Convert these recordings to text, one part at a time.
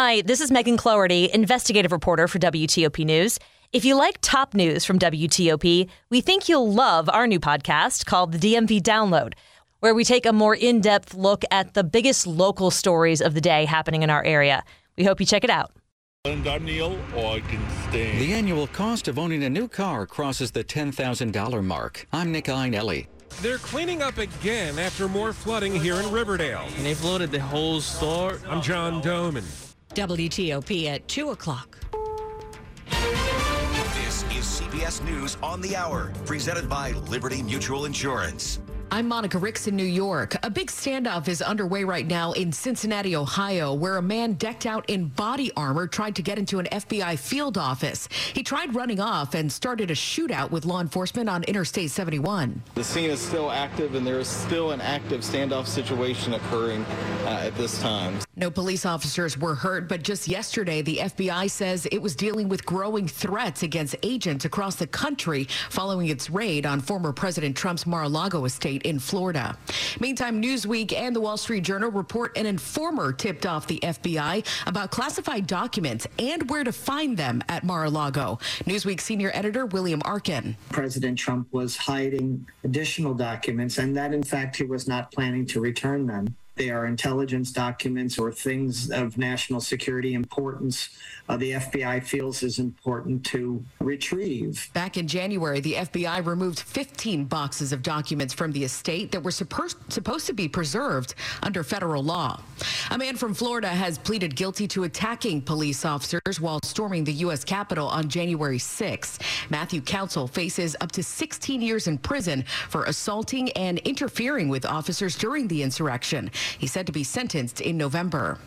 Hi, this is Megan Cloherty, investigative reporter for WTOP News. If you like top news from WTOP, we think you'll love our new podcast called the DMV Download, where we take a more in depth look at the biggest local stories of the day happening in our area. We hope you check it out. And I'm Neil Augenstein. The annual cost of owning a new car crosses the $10,000 mark. I'm Nick Iannelli. They're cleaning up again after more flooding here in Riverdale. And they flooded the whole store. I'm John Domen. WTOP at 2 o'clock. This is CBS News on the Hour, presented by Liberty Mutual Insurance. I'm Monica Ricks in New York. A big standoff is underway right now in Cincinnati, Ohio, where a man decked out in body armor tried to get into an FBI field office. He tried running off and started a shootout with law enforcement on Interstate 71. The scene is still active and there is still an active standoff situation occurring uh, at this time. No police officers were hurt, but just yesterday, the FBI says it was dealing with growing threats against agents across the country following its raid on former President Trump's Mar-a-Lago estate in Florida. Meantime, Newsweek and the Wall Street Journal report an informer tipped off the FBI about classified documents and where to find them at Mar-a-Lago. Newsweek senior editor William Arkin. President Trump was hiding additional documents and that in fact he was not planning to return them they are intelligence documents or things of national security importance uh, the FBI feels is important to retrieve. Back in January, the FBI removed 15 boxes of documents from the estate that were supposed supposed to be preserved under federal law. A man from Florida has pleaded guilty to attacking police officers while storming the U.S. Capitol on January 6. Matthew Council faces up to 16 years in prison for assaulting and interfering with officers during the insurrection. He's said to be sentenced in November.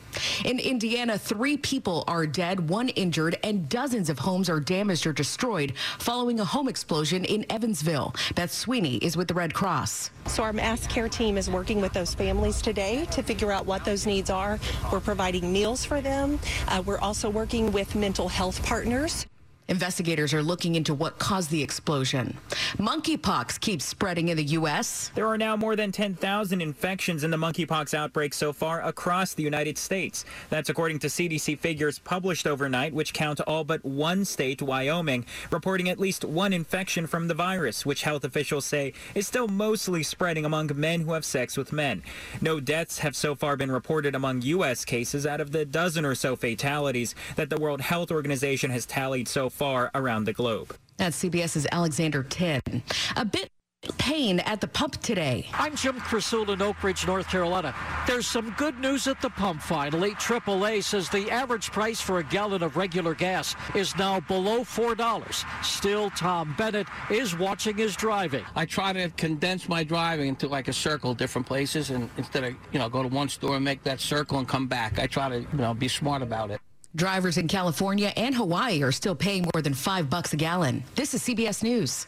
In Indiana, three people are dead, one injured, and dozens of homes are damaged or destroyed following a home explosion in Evansville. Beth Sweeney is with the Red Cross. So our mass care team is working with those families today to figure out what those needs are. We're providing meals for them. Uh, we're also working with mental health partners. Investigators are looking into what caused the explosion. Monkeypox keeps spreading in the U.S. There are now more than 10,000 infections in the monkeypox outbreak so far across the United States. That's according to CDC figures published overnight, which count all but one state, Wyoming, reporting at least one infection from the virus, which health officials say is still mostly spreading among men who have sex with men. No deaths have so far been reported among U.S. cases out of the dozen or so fatalities that the World Health Organization has tallied so far far around the globe. That's CBS's Alexander Tin. A bit pain at the pump today. I'm Jim Krasula in Oak Ridge, North Carolina. There's some good news at the pump finally. AAA says the average price for a gallon of regular gas is now below $4. Still, Tom Bennett is watching his driving. I try to condense my driving into like a circle, different places, and instead of, you know, go to one store and make that circle and come back, I try to, you know, be smart about it. Drivers in California and Hawaii are still paying more than five bucks a gallon. This is CBS News.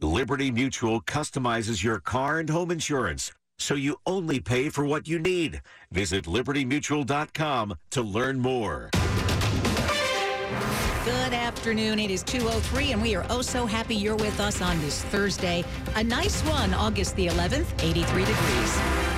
Liberty Mutual customizes your car and home insurance so you only pay for what you need. Visit libertymutual.com to learn more. Good afternoon. It is 2:03 and we are oh so happy you're with us on this Thursday. A nice one, August the 11th, 83 degrees.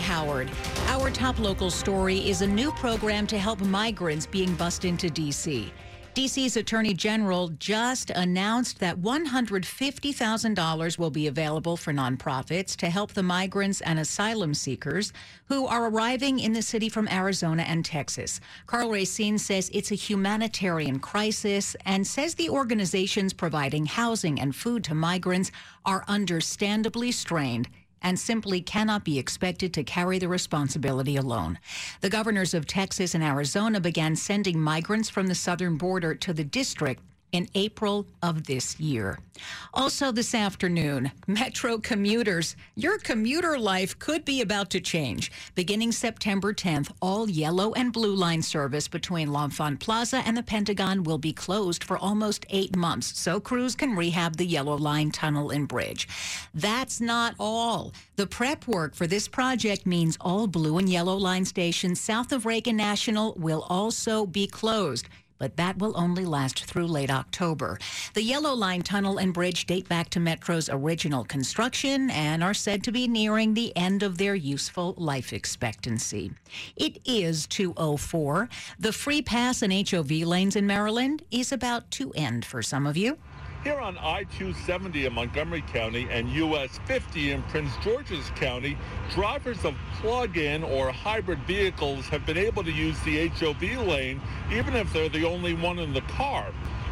Howard. Our top local story is a new program to help migrants being bused into D.C. DC's Attorney General just announced that $150,000 will be available for nonprofits to help the migrants and asylum seekers who are arriving in the city from Arizona and Texas. Karl Racine says it's a humanitarian crisis and says the organizations providing housing and food to migrants are understandably strained and simply cannot be expected to carry the responsibility alone. The governors of Texas and Arizona began sending migrants from the southern border to the district in April of this year. Also, this afternoon, Metro commuters, your commuter life could be about to change. Beginning September 10th, all yellow and blue line service between L'Enfant Plaza and the Pentagon will be closed for almost eight months so crews can rehab the yellow line tunnel and bridge. That's not all. The prep work for this project means all blue and yellow line stations south of Reagan National will also be closed but that will only last through late October. The Yellow Line tunnel and bridge date back to Metro's original construction and are said to be nearing the end of their useful life expectancy. It is 204. The free pass and HOV lanes in Maryland is about to end for some of you. Here on I-270 in Montgomery County and US 50 in Prince George's County, drivers of plug-in or hybrid vehicles have been able to use the HOV lane even if they're the only one in the car.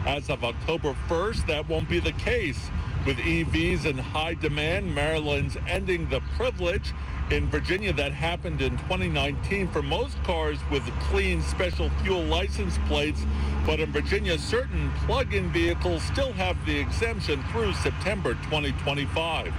As of October 1st, that won't be the case. With EVs in high demand, Maryland's ending the privilege. In Virginia, that happened in 2019 for most cars with clean special fuel license plates. But in Virginia, certain plug-in vehicles still have the exemption through September 2025.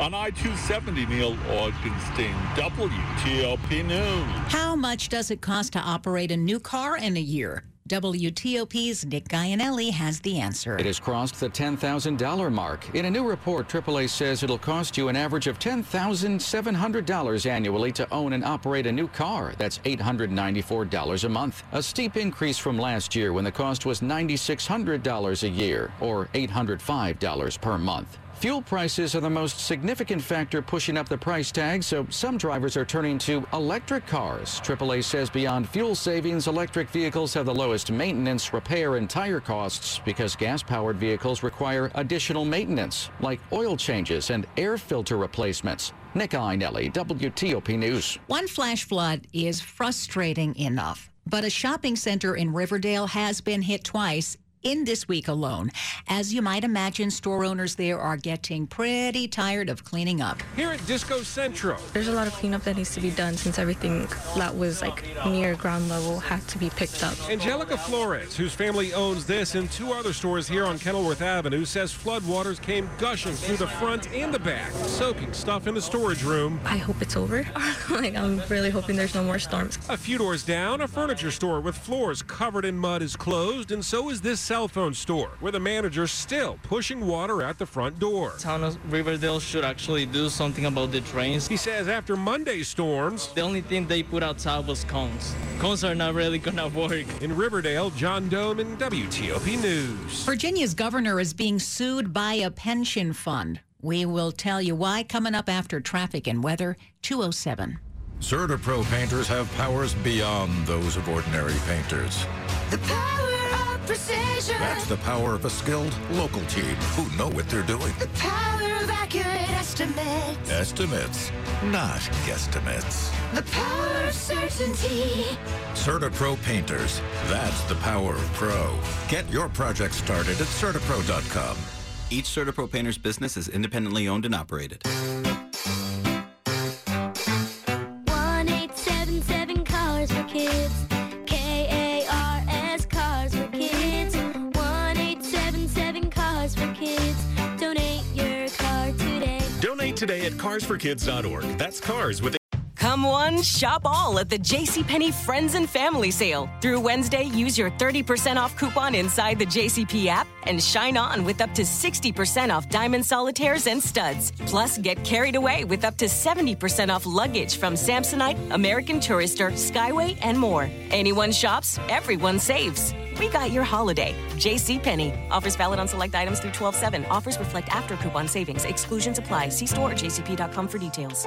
On I-270, Neil Augenstein, WTOP News. How much does it cost to operate a new car in a year? WTOP's Nick Iannelli has the answer. It has crossed the $10,000 mark. In a new report, AAA says it'll cost you an average of $10,700 annually to own and operate a new car. That's $894 a month. A steep increase from last year when the cost was $9,600 a year, or $805 per month. Fuel prices are the most significant factor pushing up the price tag, so some drivers are turning to electric cars. AAA says beyond fuel savings, electric vehicles have the lowest maintenance, repair, and tire costs because gas-powered vehicles require additional maintenance, like oil changes and air filter replacements. Nick Iannelli, WTOP News. One flash flood is frustrating enough, but a shopping center in Riverdale has been hit twice in this week alone. As you might imagine, store owners there are getting pretty tired of cleaning up. Here at Disco Centro, there's a lot of cleanup that needs to be done since everything that was like near ground level had to be picked up. Angelica Flores, whose family owns this and two other stores here on Kenilworth Avenue, says floodwaters came gushing through the front and the back, soaking stuff in the storage room. I hope it's over. like I'm really hoping there's no more storms. A few doors down, a furniture store with floors covered in mud is closed, and so is this cell phone store, where the manager's still pushing water at the front door. Town of Riverdale should actually do something about the drains. He says after Monday's storms, the only thing they put outside was cones. Cones are not really gonna work. In Riverdale, John Domen, WTOP News. Virginia's governor is being sued by a pension fund. We will tell you why coming up after traffic and weather 207. CertaPro painters have powers beyond those of ordinary painters. The power of precision. That's the power of a skilled local team who know what they're doing. The power of accurate estimates. Estimates, not guesstimates. The power of certainty. CertaPro painters. That's the power of pro. Get your project started at CertaPro.com. Each CertaPro painter's business is independently owned and operated. At carsforkids.org. That's cars with a Come one, shop all at the JCPenney Friends and Family Sale. Through Wednesday, use your 30% off coupon inside the JCP app and shine on with up to 60% off diamond solitaires and studs. Plus, get carried away with up to 70% off luggage from Samsonite, American Tourister, Skyway, and more. Anyone shops, everyone saves. We got your holiday. JCPenney. Offers valid on select items through 12 7. Offers reflect after coupon savings. Exclusions apply. See store or jcp.com for details.